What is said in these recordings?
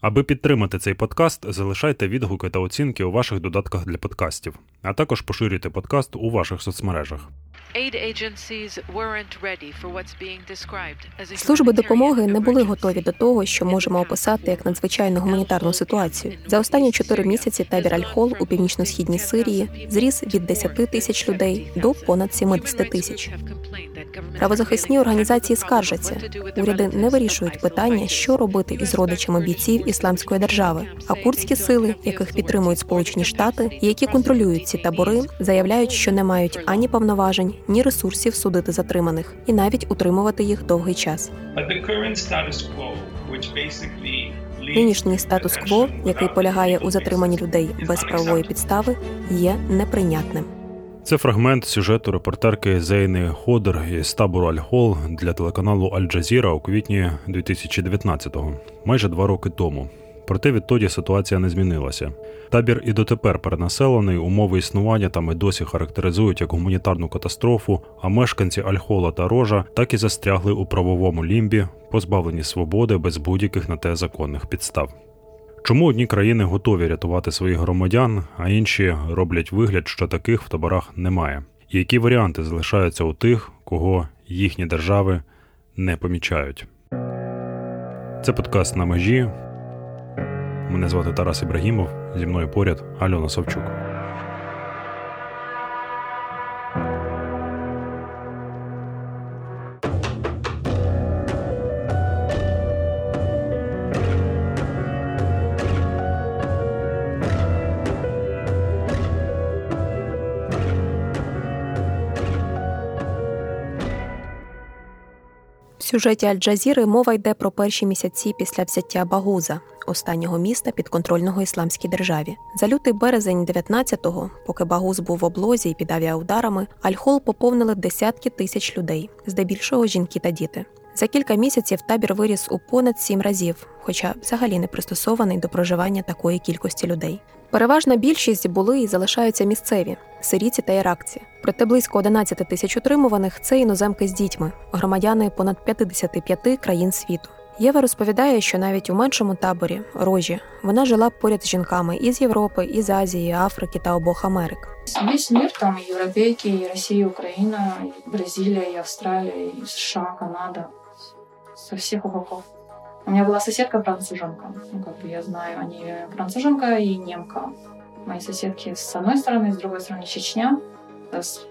Аби підтримати цей подкаст, залишайте відгуки та оцінки у ваших додатках для подкастів, а також поширюйте подкаст у ваших соцмережах. Служби допомоги не були готові до того, що можемо описати як надзвичайну гуманітарну ситуацію. За останні чотири місяці табір Аль-Хол у північно-східній Сирії зріс від 10 тисяч людей до понад 70 тисяч. Правозахисні організації скаржаться. Уряди не вирішують питання, що робити із родичами бійців ісламської держави. А курдські сили, яких підтримують Сполучені Штати, і які контролюють ці табори, заявляють, що не мають ані повноважень, ні ресурсів судити затриманих, і навіть утримувати їх довгий час. Нинішній статус-кво, який полягає у затриманні людей без правової підстави, є неприйнятним. Це фрагмент сюжету репортерки Зейни Ходер із табору Аль-Хол для телеканалу Аль-Джазіра у квітні 2019-го, майже два роки тому. Проте відтоді ситуація не змінилася. Табір і дотепер перенаселений, умови існування там і досі характеризують як гуманітарну катастрофу. А мешканці Альхола та Рожа так і застрягли у правовому лімбі, позбавлені свободи без будь-яких на те законних підстав. Чому одні країни готові рятувати своїх громадян, а інші роблять вигляд, що таких в таборах немає? І які варіанти залишаються у тих, кого їхні держави не помічають? Це подкаст на межі. Мене звати Тарас Ібрагімов. Зі мною поряд Альона Савчук. Сюжеті Аль-Джазіри мова йде про перші місяці після взяття Багуза, останнього міста підконтрольного ісламській державі. За лютий березень 19-го, поки Багуз був в облозі і під авіаударами, Аль-Хол поповнили десятки тисяч людей, здебільшого жінки та діти. За кілька місяців табір виріс у понад сім разів, хоча взагалі не пристосований до проживання такої кількості людей. Переважна більшість були і залишаються місцеві сирійці та іракці. Проте близько 11 тисяч утримуваних це іноземки з дітьми, громадяни понад 55 країн світу. Єва розповідає, що навіть у меншому таборі рожі вона жила поряд з жінками із Європи, із Азії, Африки та обох Америк. Весь мир, там і європейки, і Росія, Україна, і Бразилія, і Австралія, і США, Канада со всіх боков. У меня была соседка француженка. Ну, как бы я знаю, они француженка и немка. Мои соседки с одной стороны, с другой стороны Чечня. С,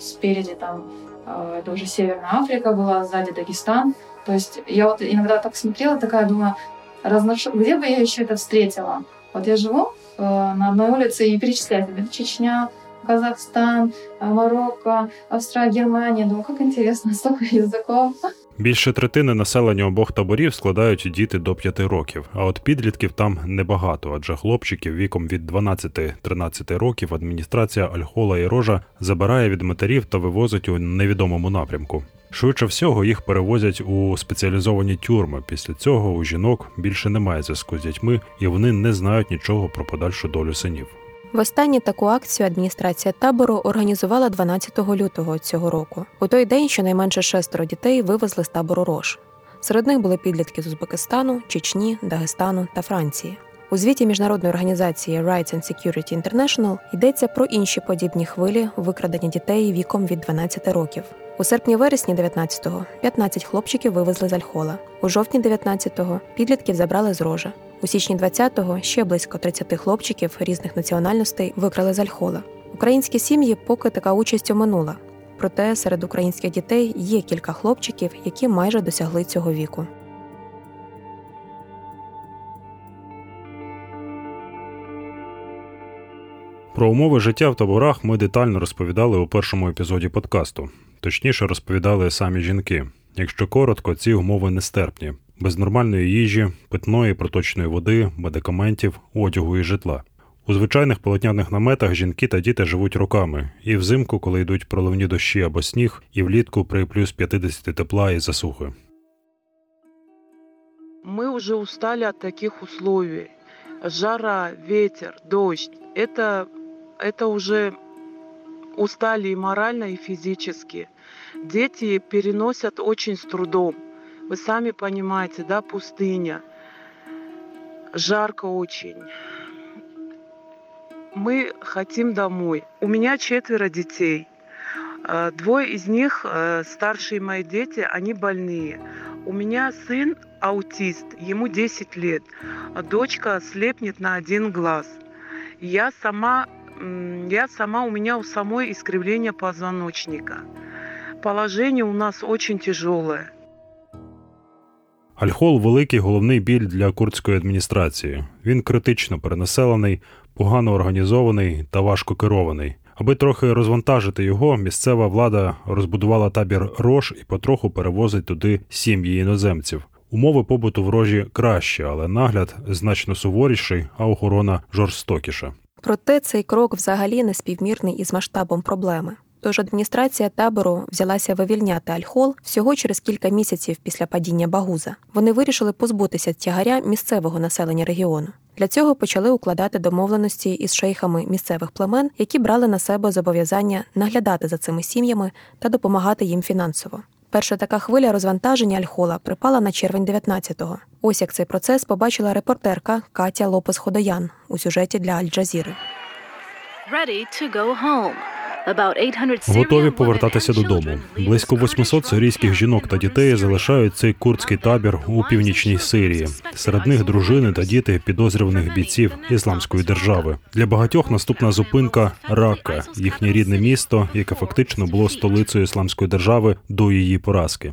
спереди там э, это уже Северная Африка была, сзади Дагестан. То есть я вот иногда так смотрела, такая думаю, разнош... где бы я еще это встретила? Вот я живу э, на одной улице и перечисляю тебе Чечня, Казахстан, Марокко, Австралия, Германия. Думаю, как интересно, столько языков. Більше третини населення обох таборів складають діти до 5 років, а от підлітків там небагато, адже хлопчиків віком від 12-13 років адміністрація Альхола і Рожа забирає від матерів та вивозить у невідомому напрямку. Швидше всього їх перевозять у спеціалізовані тюрми. Після цього у жінок більше немає зв'язку з дітьми, і вони не знають нічого про подальшу долю синів. Востаннє таку акцію адміністрація табору організувала 12 лютого цього року. У той день щонайменше шестеро дітей вивезли з табору Рош. Серед них були підлітки з Узбекистану, Чечні, Дагестану та Франції. У звіті міжнародної організації Rights and Security International йдеться про інші подібні хвилі викрадення дітей віком від 12 років. У серпні-вересні 19-го 15 хлопчиків вивезли з Альхола. У жовтні 19-го підлітків забрали з рожа. У січні 20-го ще близько 30 хлопчиків різних національностей викрали з Альхола. Українські сім'ї поки така участь оминула. Проте серед українських дітей є кілька хлопчиків, які майже досягли цього віку. Про умови життя в таборах ми детально розповідали у першому епізоді подкасту Точніше розповідали самі жінки. Якщо коротко, ці умови нестерпні без нормальної їжі, питної, проточної води, медикаментів, одягу і житла. У звичайних полотняних наметах жінки та діти живуть роками, і взимку, коли йдуть проливні дощі або сніг, і влітку при плюс 50 тепла і засухи. Мы уже устали от таких условий. Жара, ветер, дождь. Это, это уже устали и морально, и физически. Дети переносят очень с трудом. Вы сами понимаете, да, пустыня. жарко очень. Мы хотим домой. У меня четверо детей. Э, Двое из них, э, старшие мои дети, они больные. У меня сын аутист, ему 10 лет. А Дочка слепнет на один глаз. Я сама, я сама, у меня у самой искривление позвоночника. Положение у нас очень тяжелое. Альхол великий головний біль для курдської адміністрації. Він критично перенаселений, погано організований та важко керований. Аби трохи розвантажити його, місцева влада розбудувала табір Рош і потроху перевозить туди сім'ї іноземців. Умови побуту в рожі кращі, але нагляд значно суворіший, а охорона жорстокіша. Проте цей крок взагалі не співмірний із масштабом проблеми. Тож адміністрація табору взялася вивільняти Альхол всього через кілька місяців після падіння Багуза. Вони вирішили позбутися тягаря місцевого населення регіону. Для цього почали укладати домовленості із шейхами місцевих племен, які брали на себе зобов'язання наглядати за цими сім'ями та допомагати їм фінансово. Перша така хвиля розвантаження Альхола припала на червень 19-го. Ось як цей процес побачила репортерка Катя Лопес Ходоян у сюжеті для Аль-Джазіри. ready to go home. About 800 Готові повертатися додому. Близько Kurdish 800 сирійських жінок та дітей залишають цей курдський табір у північній Сирії. Серед них дружини та діти підозрюваних бійців ісламської держави. Для багатьох наступна зупинка Ракка, їхнє рідне місто, яке фактично було столицею ісламської держави до її поразки.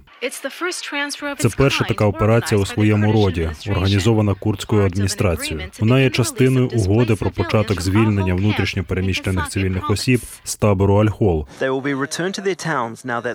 Це перша така операція у своєму роді, організована курдською адміністрацією. Вона є частиною угоди про початок звільнення внутрішньо переміщених цивільних осіб з табору Аль-Хол.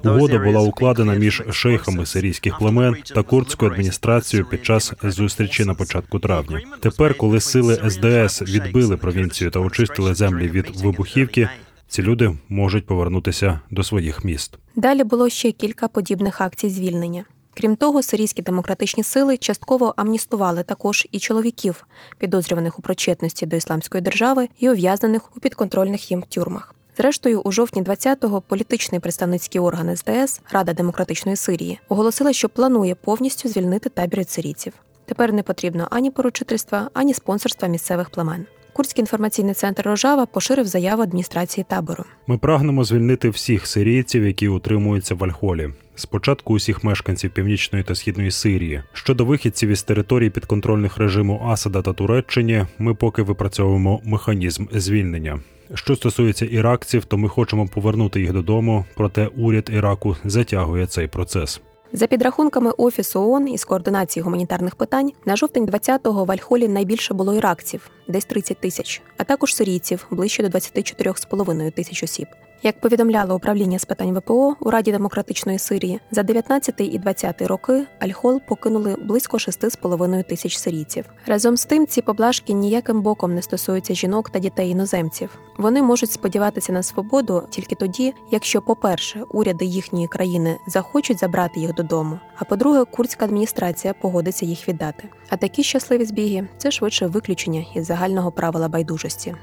Угода була укладена між шейхами сирійських племен та курдською адміністрацією під час зустрічі на початку травня. Тепер, коли сили СДС відбили провінцію та очистили землі від вибухівки, ці люди можуть повернутися до своїх міст. Далі було ще кілька подібних акцій звільнення. Крім того, сирійські демократичні сили частково амністували також і чоловіків, підозрюваних у причетності до ісламської держави і ув'язнених у підконтрольних їм тюрмах. Зрештою, у жовтні 20-го політичний представницький орган СДС Рада демократичної Сирії оголосила, що планує повністю звільнити табір сирійців. Тепер не потрібно ані поручительства, ані спонсорства місцевих племен. Курський інформаційний центр Рожава поширив заяву адміністрації табору. Ми прагнемо звільнити всіх сирійців, які утримуються в Альхолі. Спочатку усіх мешканців північної та східної Сирії. Щодо вихідців із територій підконтрольних режиму Асада та Туреччині, ми поки випрацьовуємо механізм звільнення. Що стосується іракців, то ми хочемо повернути їх додому, проте уряд Іраку затягує цей процес. За підрахунками Офісу ООН із координації гуманітарних питань, на жовтень 20-го в Альхолі найбільше було іракців десь 30 тисяч, а також сирійців ближче до 24,5 тисяч осіб. Як повідомляло управління з питань ВПО у Раді демократичної Сирії, за 19 і 20 роки Альхол покинули близько 6,5 тисяч сирійців. Разом з тим, ці поблажки ніяким боком не стосуються жінок та дітей іноземців. Вони можуть сподіватися на свободу тільки тоді, якщо, по-перше, уряди їхньої країни захочуть забрати їх додому. А по-друге, курдська адміністрація погодиться їх віддати. А такі щасливі збіги це швидше виключення із загального правила байдужості.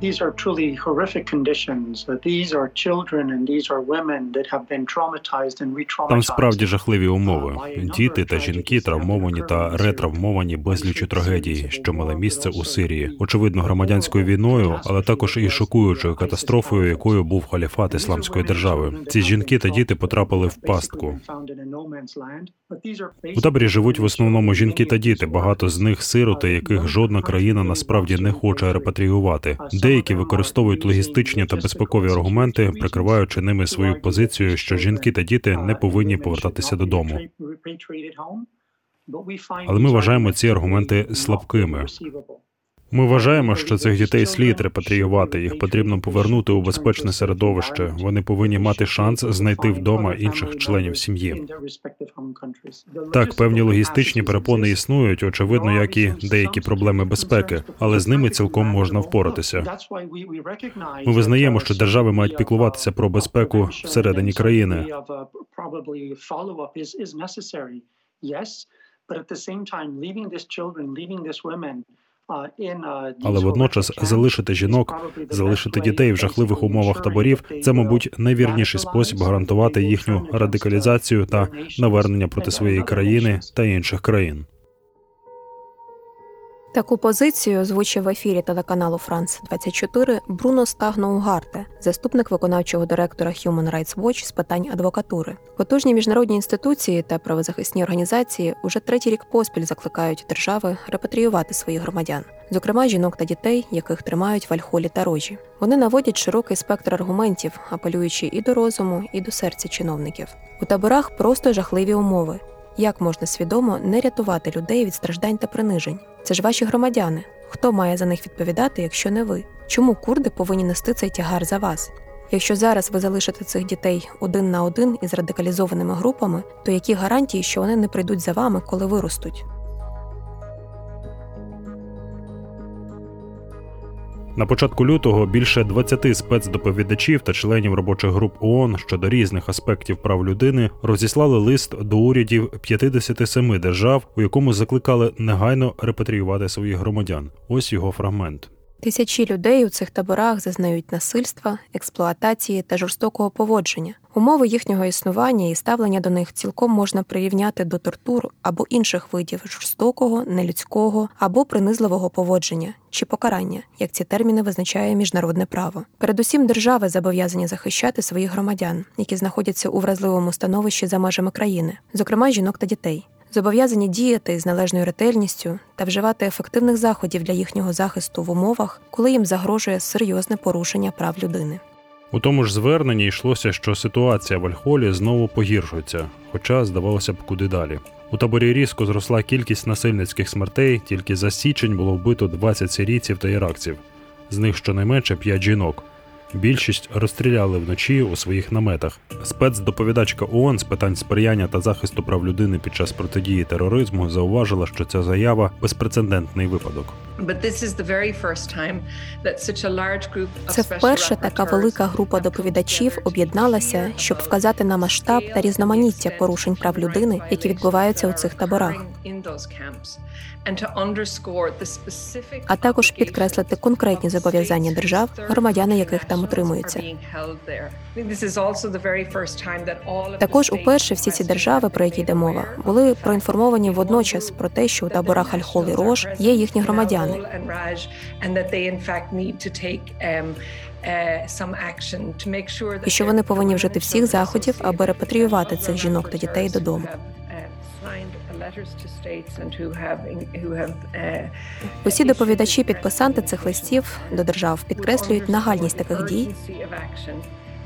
These are truly horrific conditions. These are children and these are women that have been traumatized and re-traumatized. Там справді жахливі умови. Діти та жінки травмовані та ретравмовані безлічю трагедій, що мали місце у Сирії, очевидно, громадянською війною, але також і шокуючою катастрофою, якою був халіфат ісламської держави. Ці жінки та діти потрапили в пастку. У таборі живуть в основному жінки та діти. Багато з них сироти, яких жодна країна насправді не хоче репатріювати. Деякі використовують логістичні та безпекові аргументи, прикриваючи ними свою позицію, що жінки та діти не повинні повертатися додому. Але ми вважаємо ці аргументи слабкими. Ми вважаємо, що цих дітей слід репатріювати. Їх потрібно повернути у безпечне середовище. Вони повинні мати шанс знайти вдома інших членів сім'ї. Так, певні логістичні перепони існують, очевидно, як і деякі проблеми безпеки, але з ними цілком можна впоратися. Ми визнаємо, що держави мають піклуватися про безпеку всередині країни. But at the same time, leaving these children, leaving these women Але водночас залишити жінок, залишити дітей в жахливих умовах таборів це, мабуть, найвірніший спосіб гарантувати їхню радикалізацію та навернення проти своєї країни та інших країн. Таку позицію озвучив в ефірі телеканалу Франс 24 Бруно Стагноугарте, заступник виконавчого директора Human Rights Watch з питань адвокатури. Потужні міжнародні інституції та правозахисні організації уже третій рік поспіль закликають держави репатріювати своїх громадян, зокрема жінок та дітей, яких тримають в альхолі та рожі. Вони наводять широкий спектр аргументів, апелюючи і до розуму, і до серця чиновників. У таборах просто жахливі умови. Як можна свідомо не рятувати людей від страждань та принижень? Це ж ваші громадяни. Хто має за них відповідати, якщо не ви? Чому курди повинні нести цей тягар за вас? Якщо зараз ви залишите цих дітей один на один із радикалізованими групами, то які гарантії, що вони не прийдуть за вами, коли виростуть? На початку лютого більше 20 спецдоповідачів та членів робочих груп ООН щодо різних аспектів прав людини розіслали лист до урядів 57 держав, у якому закликали негайно репатріювати своїх громадян. Ось його фрагмент. Тисячі людей у цих таборах зазнають насильства, експлуатації та жорстокого поводження. Умови їхнього існування і ставлення до них цілком можна прирівняти до тортур або інших видів жорстокого, нелюдського або принизливого поводження чи покарання, як ці терміни визначає міжнародне право. Передусім, держави зобов'язані захищати своїх громадян, які знаходяться у вразливому становищі за межами країни, зокрема жінок та дітей зобов'язані діяти з належною ретельністю та вживати ефективних заходів для їхнього захисту в умовах, коли їм загрожує серйозне порушення прав людини. У тому ж зверненні йшлося, що ситуація в Альхолі знову погіршується, хоча здавалося б, куди далі. У таборі різко зросла кількість насильницьких смертей, тільки за січень було вбито 20 сирійців та іракців, з них щонайменше 5 жінок. Більшість розстріляли вночі у своїх наметах. Спецдоповідачка ООН з питань сприяння та захисту прав людини під час протидії тероризму зауважила, що ця заява безпрецедентний випадок. Це вперше така велика група доповідачів об'єдналася, щоб вказати на масштаб та різноманіття порушень прав людини, які відбуваються у цих таборах. а також підкреслити конкретні зобов'язання держав, громадяни яких там утримуються. Також уперше всі ці держави, про які йде мова, були проінформовані водночас про те, що у таборах Аль-Хол і Рош є їхні громадяни. І що вони повинні вжити всіх заходів, аби репатріювати цих жінок та дітей додому. Усі доповідачі, підписанти цих листів до держав підкреслюють нагальність таких дій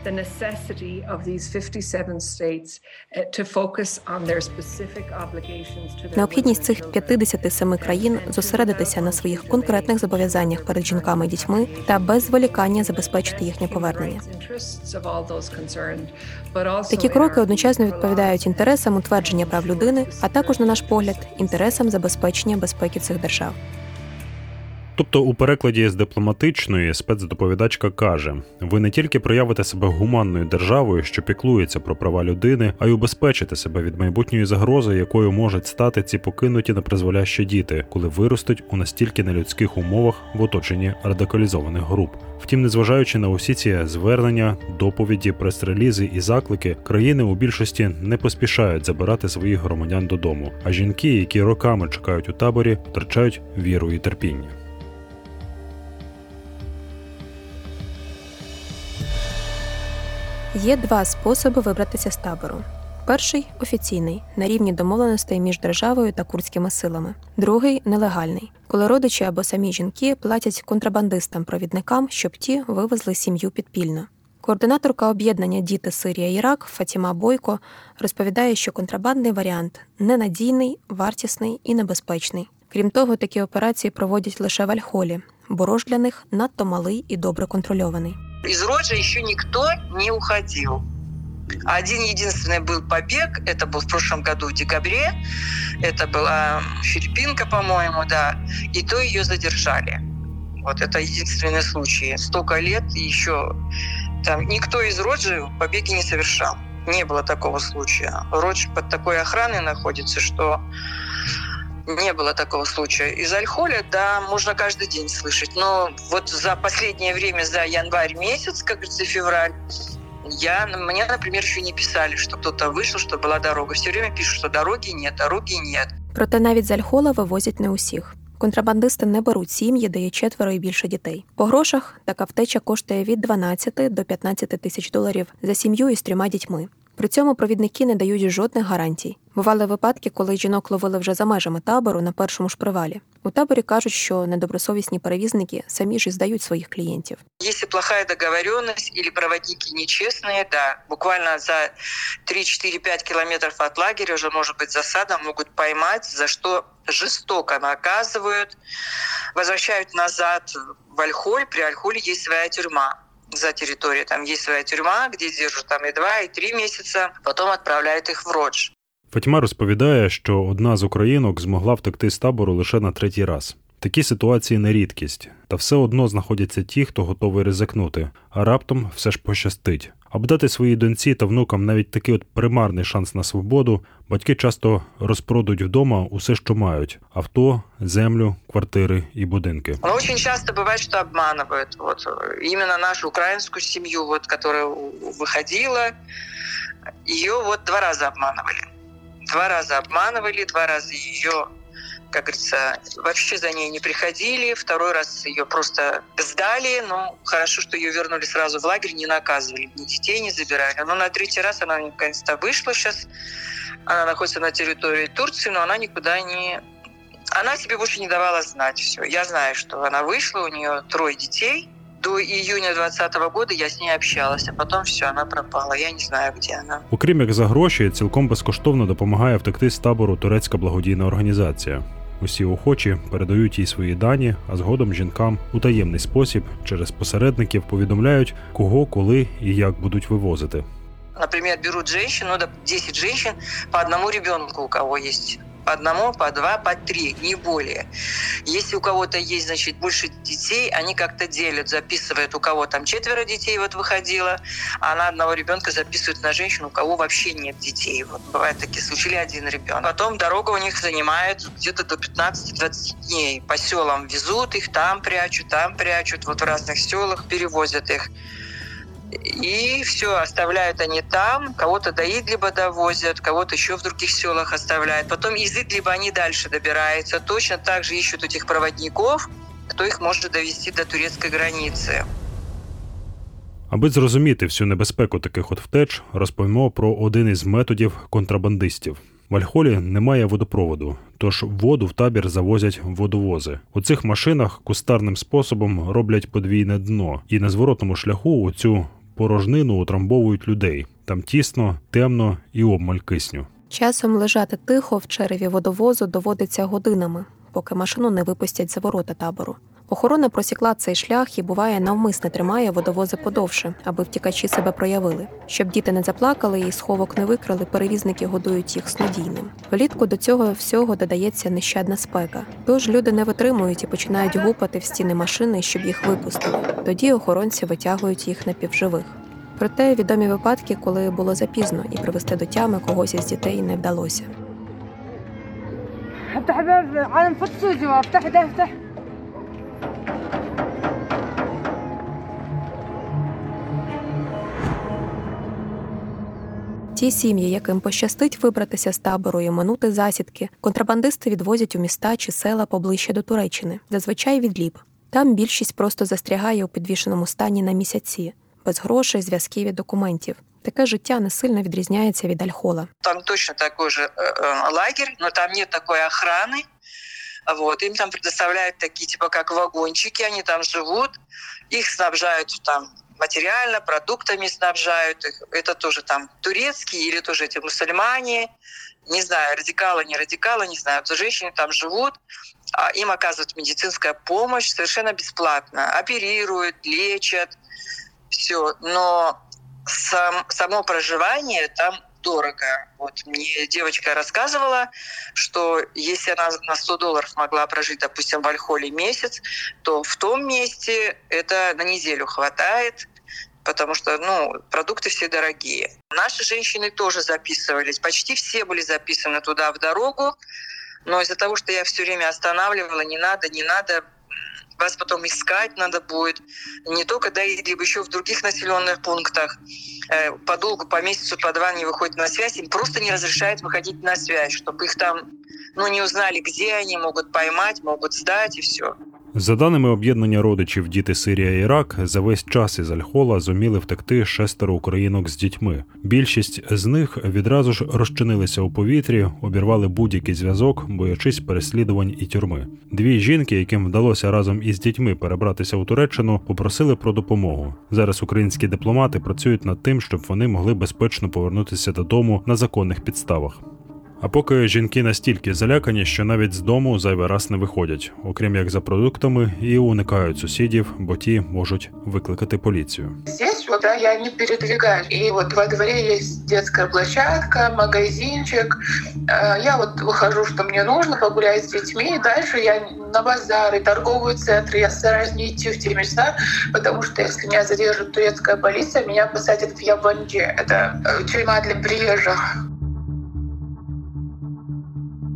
the necessity of these 57 states uh, to focus on their specific obligations to Необхідність цих 57 країн зосередитися на своїх конкретних зобов'язаннях перед жінками і дітьми та без зволікання забезпечити їхнє повернення. Такі кроки одночасно відповідають інтересам утвердження прав людини, а також, на наш погляд, інтересам забезпечення безпеки цих держав. Тобто, у перекладі з дипломатичної спецдоповідачка каже: ви не тільки проявите себе гуманною державою, що піклується про права людини, а й убезпечите себе від майбутньої загрози, якою можуть стати ці покинуті непризволящі діти, коли виростуть у настільки нелюдських умовах в оточенні радикалізованих груп. Втім, незважаючи на усі ці звернення, доповіді, прес-релізи і заклики, країни у більшості не поспішають забирати своїх громадян додому. А жінки, які роками чекають у таборі, втрачають віру і терпіння. Є два способи вибратися з табору. Перший офіційний на рівні домовленостей між державою та курдськими силами. Другий нелегальний, коли родичі або самі жінки платять контрабандистам-провідникам, щоб ті вивезли сім'ю підпільно. Координаторка об'єднання Діти Сирія Ірак Фатіма Бойко розповідає, що контрабандний варіант ненадійний, вартісний і небезпечний. Крім того, такі операції проводять лише в Альхолі, бо рож для них надто малий і добре контрольований. Из Роджа еще никто не уходил. Один единственный был побег, это был в прошлом году в декабре, это была Филиппинка, по-моему, да, и то ее задержали. Вот это единственный случай. Столько лет еще там никто из Роджи побеги не совершал. Не было такого случая. Родж под такой охраной находится, что Не было такого случая. Из Альхоля, да, можно каждый день слышать. Но вот за последнее время, за январь месяц, как говорится, февраль, я, мне, например, еще не писали, что кто-то вышел, что была дорога. Все время пишут, что дороги нет, дороги нет. Проте навіть з Альхола вивозять не усіх. Контрабандисти не беруть сім'ї, де є четверо і більше дітей. По грошах така втеча коштує від 12 до 15 тисяч доларів за сім'ю із трьома дітьми. При цьому провідники не дають жодних гарантій. Бували випадки, коли жінок ловили вже за межами табору на першому ж привалі. У таборі кажуть, що недобросовісні перевізники самі ж і здають своїх клієнтів. Если плохая договоренность или проводники нечестные, да, буквально за 3-4-5 километров от лагеря уже может быть засада, могут поймать, за что жестоко наказывают, возвращают назад в Альхоль. При Альхоле есть своя тюрьма за территорию. Там есть своя тюрьма, где держат там и два, и три месяца. Потом отправляют их в Родж. Фатіма розповідає, що одна з українок змогла втекти з табору лише на третій раз. Такі ситуації не рідкість, та все одно знаходяться ті, хто готовий ризикнути, а раптом все ж пощастить. Аби дати своїй доньці та внукам навіть такий от примарний шанс на свободу, батьки часто розпродують вдома усе, що мають: авто, землю, квартири і будинки. Но очень часто бывает, что обманывают. Вот э, именно нашу украинскую семью, вот, которая у- выходила, ее вот два раза обманывали. Два раза обманывали, два раза ее, как говорится, вообще за ней не приходили. Второй раз ее просто сдали. Ну, хорошо, что ее вернули сразу в лагерь, не наказывали, ни детей не забирали. Но на третий раз она наконец-то вышла сейчас. Она находится на территории Турции, но она никуда не она себе больше не давала знать все. Я знаю, что она вышла, у нее трое детей. До июня 2020 года я с ней общалась, а потом все, она пропала. Я не знаю, где она. Окрім як за гроші, цілком безкоштовно допомагає втекти з табору турецька благодійна організація. Усі охочі передають їй свої дані, а згодом жінкам у таємний спосіб через посередників повідомляють, кого, коли і як будуть вивозити. Наприклад, беруть жінку, ну, да, 10 жінок по одному ребенку, у кого есть. По одному, по два, по три, не более. Если у кого-то есть, значит, больше детей, они как-то делят, записывают, у кого там четверо детей вот выходило, а на одного ребенка записывают на женщину, у кого вообще нет детей. Вот бывают такие случаи, или один ребенок. Потом дорога у них занимает где-то до 15-20 дней. По селам везут их, там прячут, там прячут, вот в разных селах перевозят их. И все, оставляют они там, кого-то до Идлиба довозят, кого-то еще в других селах оставляют. Потом из Идлиба они дальше добираются. Точно так же ищут этих проводников, кто их может довести до турецкой границы. Аби зрозуміти всю небезпеку таких от втеч, розповімо про один із методів контрабандистів. В Альхолі немає водопроводу, тож воду в табір завозять водовози. У цих машинах кустарним способом роблять подвійне дно, і на зворотному шляху у цю порожнину утрамбовують людей. Там тісно, темно і обмаль кисню. Часом лежати тихо в череві водовозу доводиться годинами, поки машину не випустять за ворота табору. Охорона просікла цей шлях і буває навмисне тримає водовози подовше, аби втікачі себе проявили. Щоб діти не заплакали і сховок не викрали, перевізники годують їх снодійним. Влітку до цього всього додається нещадна спека. Тож люди не витримують і починають гупати в стіни машини, щоб їх випустили. Тоді охоронці витягують їх напівживих. Проте відомі випадки, коли було запізно і привести до тями когось із дітей не вдалося. Ті сім'ї, яким пощастить вибратися з табору і оминути засідки, контрабандисти відвозять у міста чи села поближче до Туреччини, зазвичай відліб. Там більшість просто застрягає у підвішеному стані на місяці, без грошей, зв'язків і документів. Таке життя не сильно відрізняється від Альхола. Там точно такой же э, э, лагерь, но там нет такой охраны. Вот, им там предоставляют такие, типа, как вагончики, они там живут, их снабжают там материально, продуктами снабжают их. Это тоже там турецкие или тоже эти мусульмане, не знаю, радикалы, не радикалы, не знаю. Вот женщины там живут, а им оказывают медицинская помощь совершенно бесплатно. Оперируют, лечат, все. Но сам, само проживание там дорого. Вот мне девочка рассказывала, что если она на 100 долларов могла прожить, допустим, в Альхоле месяц, то в том месте это на неделю хватает, потому что ну, продукты все дорогие. Наши женщины тоже записывались, почти все были записаны туда в дорогу, Но из-за того, что я все время останавливала, не надо, не надо, вас потом искать надо будет. Не только, да, либо еще в других населенных пунктах. Э, подолгу, по месяцу, по два не выходят на связь. Им просто не разрешают выходить на связь, чтобы их там ну, не узнали, где они, могут поймать, могут сдать и все. За даними об'єднання родичів Діти Сирія і Ірак, за весь час із Альхола зуміли втекти шестеро українок з дітьми. Більшість з них відразу ж розчинилися у повітрі, обірвали будь-який зв'язок, боячись переслідувань і тюрми. Дві жінки, яким вдалося разом із дітьми перебратися у Туреччину, попросили про допомогу. Зараз українські дипломати працюють над тим, щоб вони могли безпечно повернутися додому на законних підставах. А поки жінки настільки залякані, що навіть з дому зайвий раз не виходять, окрім як за продуктами, і уникають сусідів, бо ті можуть викликати поліцію. Здесь вот, да, я не передвигаюсь. И вот во дворе есть детская площадка, магазинчик. Э, Я вот выхожу, что мне нужно, погулять с детьми. И дальше я на базары, торговые центры. Я стараюсь не идти в те места, потому что если меня задержит турецкая полиция, меня посадят в Ябанже. Это э, тюрьма для приезжих.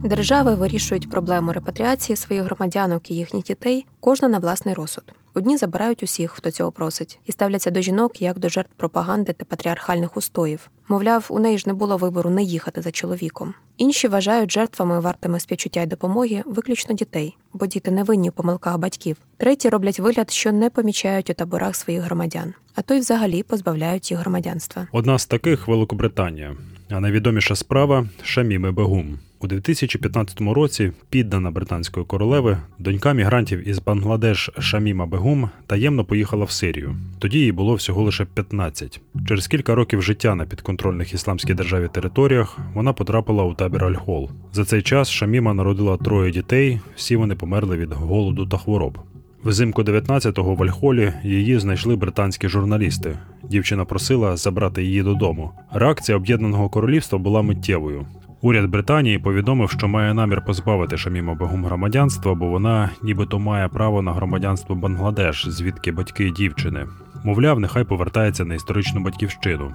Держави вирішують проблему репатріації своїх громадянок і їхніх дітей кожна на власний розсуд. Одні забирають усіх, хто цього просить, і ставляться до жінок як до жертв пропаганди та патріархальних устоїв. Мовляв, у неї ж не було вибору не їхати за чоловіком. Інші вважають жертвами вартими співчуття й допомоги виключно дітей, бо діти не винні в помилках батьків. Треті роблять вигляд, що не помічають у таборах своїх громадян, а то й взагалі позбавляють їх громадянства. Одна з таких Великобританія, а найвідоміша справа Шаміми Бегум. У 2015 році піддана британської королеви, донька мігрантів із Бангладеш Шаміма Бегум таємно поїхала в Сирію. Тоді їй було всього лише 15. Через кілька років життя на підконтрольних ісламській державі територіях вона потрапила у табір Аль-Хол. За цей час Шаміма народила троє дітей, всі вони померли від голоду та хвороб. Взимку 19-го в Альхолі її знайшли британські журналісти. Дівчина просила забрати її додому. Реакція об'єднаного королівства була миттєвою. Уряд Британії повідомив, що має намір позбавити Шаміма Бегум громадянства, бо вона нібито має право на громадянство Бангладеш, звідки батьки дівчини. Мовляв, нехай повертається на історичну батьківщину.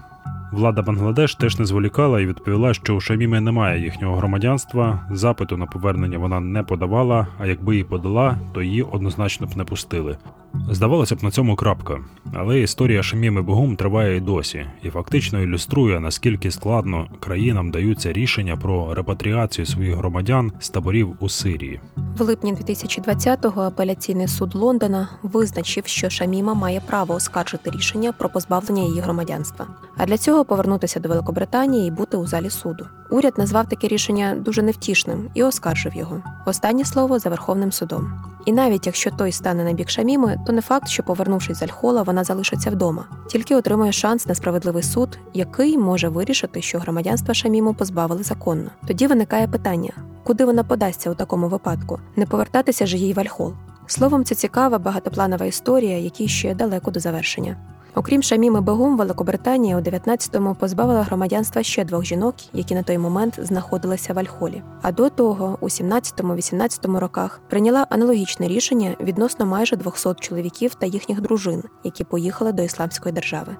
Влада Бангладеш теж не зволікала і відповіла, що у Шаміми немає їхнього громадянства. Запиту на повернення вона не подавала, а якби її подала, то її однозначно б не пустили. Здавалося б, на цьому крапка. Але історія Шаміми Богум триває і досі, і фактично ілюструє, наскільки складно країнам даються рішення про репатріацію своїх громадян з таборів у Сирії. В липні 2020-го апеляційний суд Лондона визначив, що Шаміма має право оскаржити рішення про позбавлення її громадянства, а для цього повернутися до Великобританії і бути у залі суду. Уряд назвав таке рішення дуже невтішним і оскаржив його. Останнє слово за Верховним судом. І навіть якщо той стане на бік Шаміми, то не факт, що повернувшись з Альхола, вона залишиться вдома, тільки отримує шанс на справедливий суд, який може вирішити, що громадянства Шаміму позбавили законно. Тоді виникає питання: куди вона подасться у такому випадку? Не повертатися ж їй в Альхол. Словом, це цікава багатопланова історія, якій ще далеко до завершення. Окрім Шаміми Бегум, Великобританія у 19-му позбавила громадянства ще двох жінок, які на той момент знаходилися в Альхолі. А до того, у 17-18 роках, прийняла аналогічне рішення відносно майже 200 чоловіків та їхніх дружин, які поїхали до ісламської держави.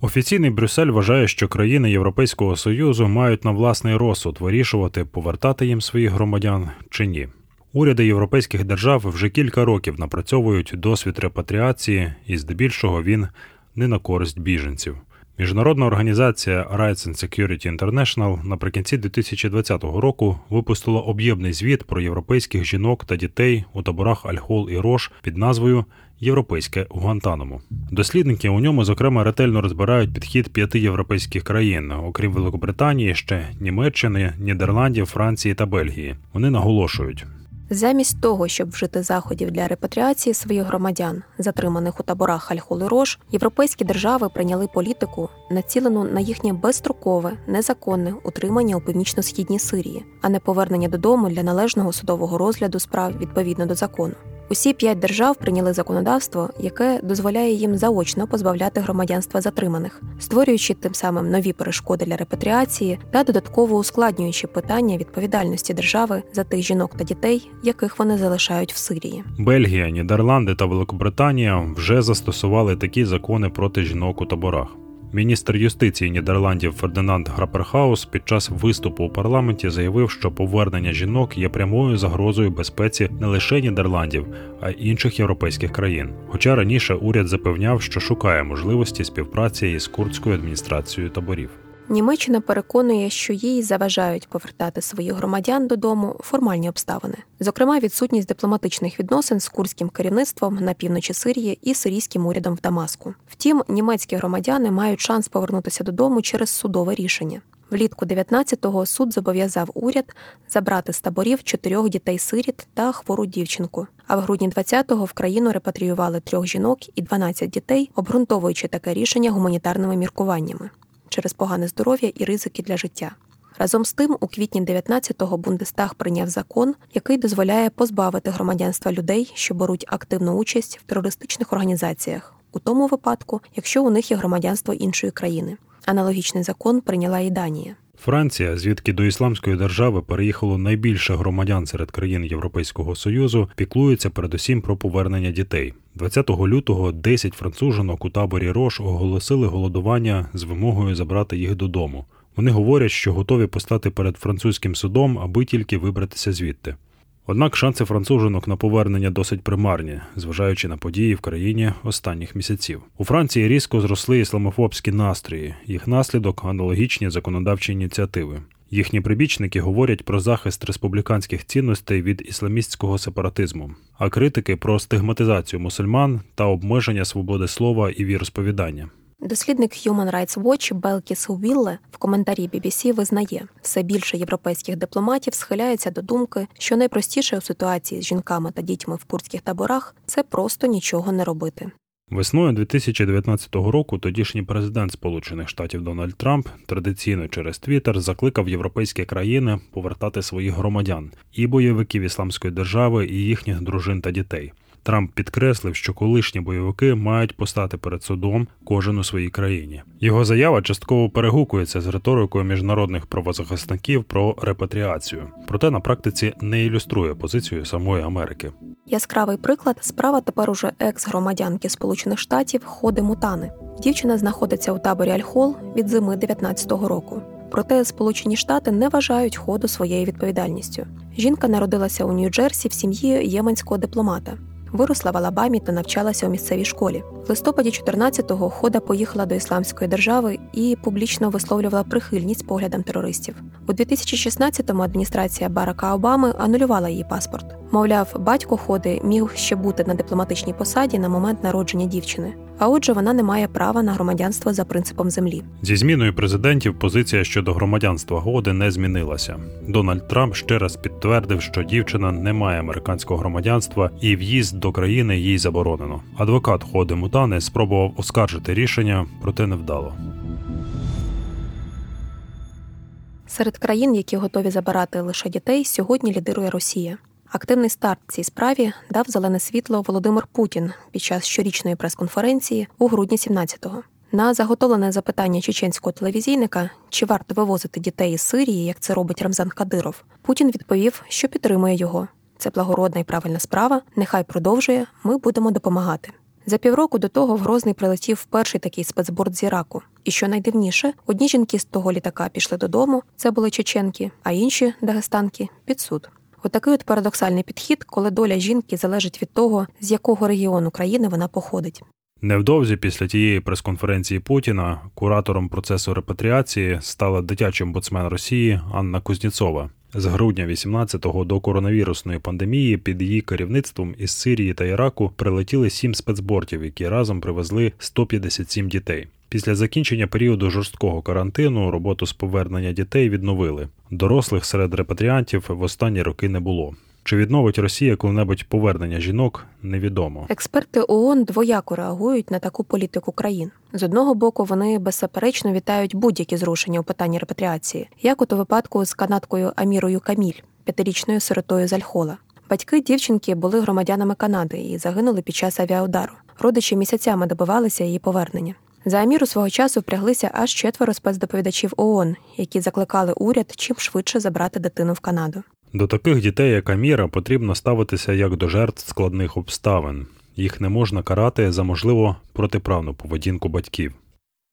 Офіційний Брюссель вважає, що країни Європейського союзу мають на власний розсуд вирішувати, повертати їм своїх громадян чи ні. Уряди європейських держав вже кілька років напрацьовують досвід репатріації, і здебільшого він не на користь біженців. Міжнародна організація Rights and Security International наприкінці 2020 року випустила об'ємний звіт про європейських жінок та дітей у таборах Альхол і Рош під назвою Європейське Гуантанамо. Дослідники у ньому, зокрема, ретельно розбирають підхід п'яти європейських країн, окрім Великобританії, ще Німеччини, Нідерландів, Франції та Бельгії. Вони наголошують. Замість того, щоб вжити заходів для репатріації своїх громадян, затриманих у таборах Альхули Рош, європейські держави прийняли політику, націлену на їхнє безстрокове, незаконне утримання у північно-східній Сирії, а не повернення додому для належного судового розгляду справ відповідно до закону. Усі п'ять держав прийняли законодавство, яке дозволяє їм заочно позбавляти громадянства затриманих, створюючи тим самим нові перешкоди для репатріації та додатково ускладнюючи питання відповідальності держави за тих жінок та дітей, яких вони залишають в Сирії. Бельгія, Нідерланди та Великобританія вже застосували такі закони проти жінок у таборах. Міністр юстиції Нідерландів Фердинанд Граперхаус під час виступу у парламенті заявив, що повернення жінок є прямою загрозою безпеці не лише Нідерландів, а й інших європейських країн. Хоча раніше уряд запевняв, що шукає можливості співпраці із курдською адміністрацією таборів. Німеччина переконує, що їй заважають повертати своїх громадян додому формальні обставини, зокрема, відсутність дипломатичних відносин з курським керівництвом на півночі Сирії і сирійським урядом в Дамаску. Втім, німецькі громадяни мають шанс повернутися додому через судове рішення. Влітку 19-го суд зобов'язав уряд забрати з таборів чотирьох дітей-сиріт та хвору дівчинку. А в грудні 20-го в країну репатріювали трьох жінок і 12 дітей, обґрунтовуючи таке рішення гуманітарними міркуваннями через погане здоров'я і ризики для життя. Разом з тим, у квітні 19-го Бундестаг прийняв закон, який дозволяє позбавити громадянства людей, що беруть активну участь в терористичних організаціях, у тому випадку, якщо у них є громадянство іншої країни. Аналогічний закон прийняла і Данія. Франція, звідки до ісламської держави переїхало найбільше громадян серед країн Європейського союзу, піклується передусім про повернення дітей. 20 лютого 10 францужинок у таборі Рош оголосили голодування з вимогою забрати їх додому. Вони говорять, що готові постати перед французьким судом, аби тільки вибратися звідти. Однак шанси францужинок на повернення досить примарні, зважаючи на події в країні останніх місяців. У Франції різко зросли ісламофобські настрої, їх наслідок аналогічні законодавчі ініціативи. Їхні прибічники говорять про захист республіканських цінностей від ісламістського сепаратизму, а критики про стигматизацію мусульман та обмеження свободи слова і віросповідання. Дослідник Human Rights Watch Белкіс Уілле в коментарі BBC визнає, все більше європейських дипломатів схиляються до думки, що найпростіше у ситуації з жінками та дітьми в курдських таборах це просто нічого не робити. Весною 2019 року тодішній президент Сполучених Штатів Дональд Трамп традиційно через Твіттер закликав європейські країни повертати своїх громадян і бойовиків ісламської держави, і їхніх дружин та дітей. Трамп підкреслив, що колишні бойовики мають постати перед судом кожен у своїй країні. Його заява частково перегукується з риторикою міжнародних правозахисників про репатріацію, проте на практиці не ілюструє позицію самої Америки. Яскравий приклад справа тепер уже екс-громадянки Сполучених Штатів Ходи Мутани. Дівчина знаходиться у таборі Альхол від зими 19-го року. Проте Сполучені Штати не вважають ходу своєю відповідальністю. Жінка народилася у Нью-Джерсі в сім'ї єменського дипломата. Виросла в Алабамі та навчалася у місцевій школі. В листопаді 14-го хода поїхала до ісламської держави і публічно висловлювала прихильність поглядам терористів. У 2016-му адміністрація Барака Обами анулювала її паспорт. Мовляв, батько ходи міг ще бути на дипломатичній посаді на момент народження дівчини. А отже, вона не має права на громадянство за принципом землі. Зі зміною президентів позиція щодо громадянства годи не змінилася. Дональд Трамп ще раз підтвердив, що дівчина не має американського громадянства і в'їзд до країни їй заборонено. Адвокат ходи Мутани спробував оскаржити рішення, проте не вдало. Серед країн, які готові забирати лише дітей, сьогодні лідирує Росія. Активний старт цій справі дав зелене світло Володимир Путін під час щорічної прес-конференції у грудні 17-го. На заготовлене запитання чеченського телевізійника, чи варто вивозити дітей із Сирії, як це робить Рамзан Кадиров, Путін відповів, що підтримує його. Це благородна і правильна справа. Нехай продовжує. Ми будемо допомагати. За півроку до того в Грозний прилетів перший такий спецборд з Іраку. І що найдивніше, одні жінки з того літака пішли додому, це були чеченки, а інші дагестанки під суд. Отакий от парадоксальний підхід, коли доля жінки залежить від того, з якого регіону країни вона походить. Невдовзі після тієї прес-конференції Путіна куратором процесу репатріації стала дитячий омбудсмен Росії Анна Кузніцова. З грудня 18-го до коронавірусної пандемії під її керівництвом із Сирії та Іраку прилетіли сім спецбортів, які разом привезли 157 дітей. Після закінчення періоду жорсткого карантину роботу з повернення дітей відновили. Дорослих серед репатріантів в останні роки не було. Чи відновить Росія коли-небудь повернення жінок, невідомо. Експерти ООН двояко реагують на таку політику країн. З одного боку, вони беззаперечно вітають будь-які зрушення у питанні репатріації, як от у випадку з канадкою Амірою Каміль, п'ятирічною сиротою з Альхола. Батьки дівчинки були громадянами Канади і загинули під час авіаудару. Родичі місяцями добивалися її повернення. За Аміру свого часу впряглися аж четверо спецдоповідачів ООН, які закликали уряд чим швидше забрати дитину в Канаду. До таких дітей, як Аміра, потрібно ставитися як до жертв складних обставин. Їх не можна карати за можливо протиправну поведінку батьків.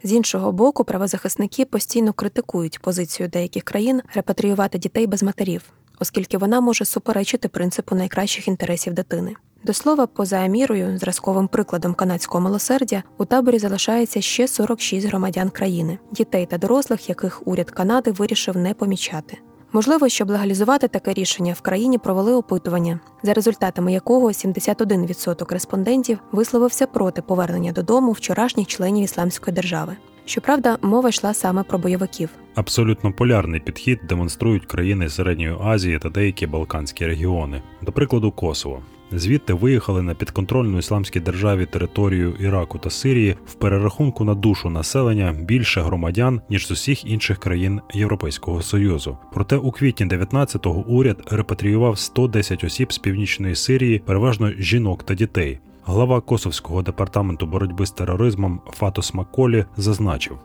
З іншого боку, правозахисники постійно критикують позицію деяких країн репатріювати дітей без матерів, оскільки вона може суперечити принципу найкращих інтересів дитини. До слова, поза мірою, зразковим прикладом канадського милосердя, у таборі залишається ще 46 громадян країни, дітей та дорослих, яких уряд Канади вирішив не помічати. Можливо, щоб легалізувати таке рішення, в країні провели опитування, за результатами якого 71% респондентів висловився проти повернення додому вчорашніх членів ісламської держави. Щоправда, мова йшла саме про бойовиків. Абсолютно полярний підхід демонструють країни Середньої Азії та деякі Балканські регіони, до прикладу, Косово. Звідти виїхали на підконтрольну ісламській державі територію Іраку та Сирії в перерахунку на душу населення більше громадян ніж з усіх інших країн Європейського союзу. Проте у квітні 19-го уряд репатріював 110 осіб з північної Сирії, переважно жінок та дітей. Глава Косовського департаменту боротьби з тероризмом Фатос Маколі зазначив.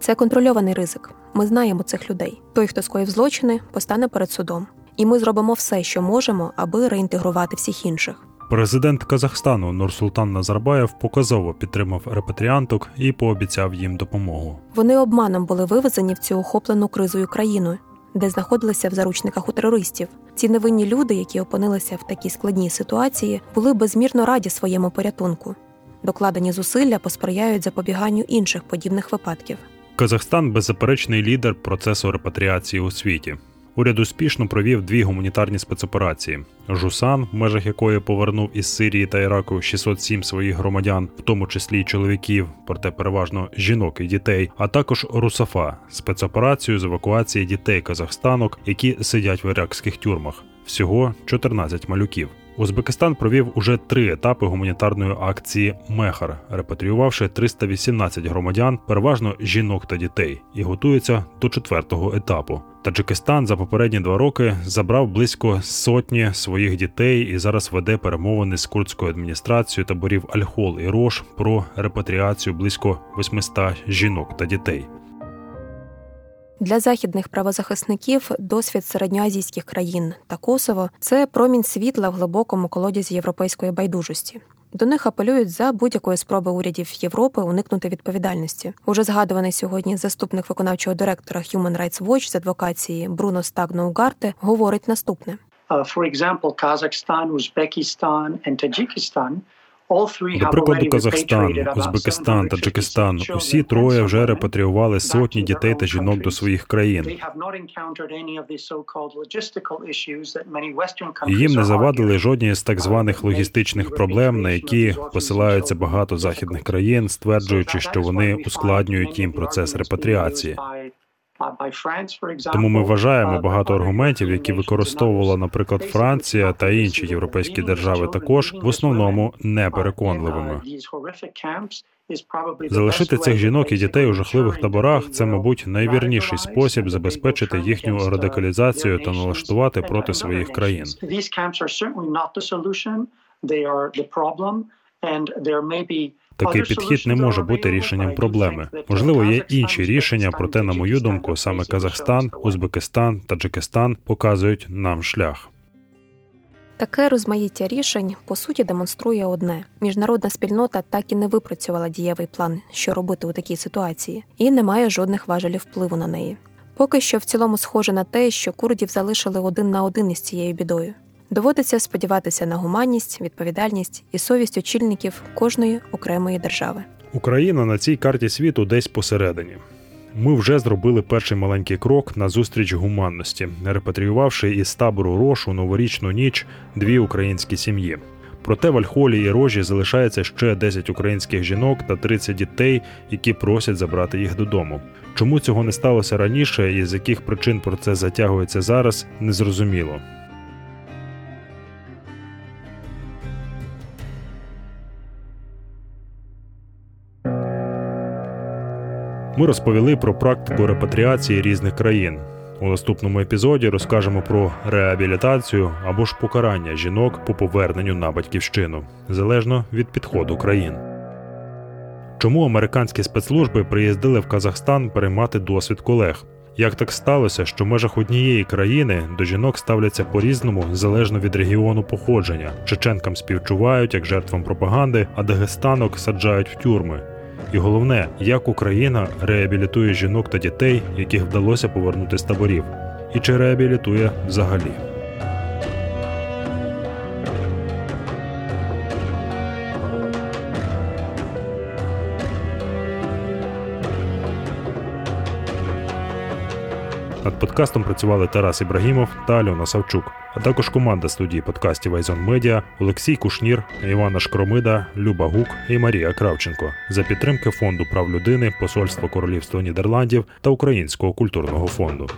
Це контрольований ризик. Ми знаємо цих людей. Той, хто скоїв злочини, постане перед судом і ми зробимо все, що можемо, аби реінтегрувати всіх інших. Президент Казахстану Нурсултан Назарбаєв показово підтримав репатріанток і пообіцяв їм допомогу. Вони обманом були вивезені в цю охоплену кризою країну, де знаходилися в заручниках у терористів. Ці невинні люди, які опинилися в такій складній ситуації, були безмірно раді своєму порятунку. Докладені зусилля посприяють запобіганню інших подібних випадків. Казахстан беззаперечний лідер процесу репатріації у світі. Уряд успішно провів дві гуманітарні спецоперації: Жусан, в межах якої повернув із Сирії та Іраку 607 своїх громадян, в тому числі чоловіків, проте переважно жінок і дітей, а також Русафа спецоперацію з евакуації дітей казахстанок, які сидять в іракських тюрмах. Всього 14 малюків. Узбекистан провів уже три етапи гуманітарної акції Мехар, репатріювавши 318 громадян, переважно жінок та дітей, і готується до четвертого етапу. Таджикистан за попередні два роки забрав близько сотні своїх дітей і зараз веде перемовини з курдською адміністрацією таборів Альхол і Рош про репатріацію близько 800 жінок та дітей. Для західних правозахисників досвід середньоазійських країн та Косово це промінь світла в глибокому колодязі європейської байдужості. До них апелюють за будь-якої спроби урядів Європи уникнути відповідальності. Уже згадуваний сьогодні заступник виконавчого директора Human Rights Watch з адвокації Бруно Стагно Угарте говорить наступне: uh, For example, Kazakhstan, Uzbekistan and Tajikistan до прикладу, Казахстан, Узбекистан, Таджикистан усі троє вже репатріювали сотні дітей та жінок до своїх країн. І їм не завадили жодні з так званих логістичних проблем, на які посилаються багато західних країн, стверджуючи, що вони ускладнюють їм процес репатріації. Тому ми вважаємо багато аргументів, які використовувала, наприклад, Франція та інші європейські держави, також в основному непереконливими. Залишити цих жінок і дітей у жахливих таборах це, мабуть, найвірніший спосіб забезпечити їхню радикалізацію та налаштувати проти своїх країн. Такий підхід не може бути рішенням проблеми. Можливо, є інші рішення, проте, на мою думку, саме Казахстан, Узбекистан, Таджикистан показують нам шлях. Таке розмаїття рішень по суті демонструє одне: міжнародна спільнота так і не випрацювала дієвий план, що робити у такій ситуації, і не має жодних важелів впливу на неї. Поки що в цілому схоже на те, що курдів залишили один на один із цією бідою. Доводиться сподіватися на гуманність, відповідальність і совість очільників кожної окремої держави. Україна на цій карті світу десь посередині. Ми вже зробили перший маленький крок на зустріч гуманності, репатріювавши із табору Рош у новорічну ніч дві українські сім'ї. Проте в Альхолі і рожі залишається ще 10 українських жінок та 30 дітей, які просять забрати їх додому. Чому цього не сталося раніше і з яких причин про це затягується зараз, незрозуміло. Ми розповіли про практику репатріації різних країн. У наступному епізоді розкажемо про реабілітацію або ж покарання жінок по поверненню на батьківщину залежно від підходу країн. Чому американські спецслужби приїздили в Казахстан переймати досвід колег? Як так сталося, що в межах однієї країни до жінок ставляться по-різному залежно від регіону походження? Чеченкам співчувають як жертвам пропаганди, а дагестанок саджають в тюрми. І головне, як Україна реабілітує жінок та дітей, яких вдалося повернути з таборів, і чи реабілітує взагалі. Над подкастом працювали Тарас Ібрагімов та Альона Савчук, а також команда студії подкастів Айзон Медіа, Олексій Кушнір, Івана Шкромида, Люба Гук і Марія Кравченко за підтримки фонду прав людини, Посольства Королівства Нідерландів та Українського культурного фонду.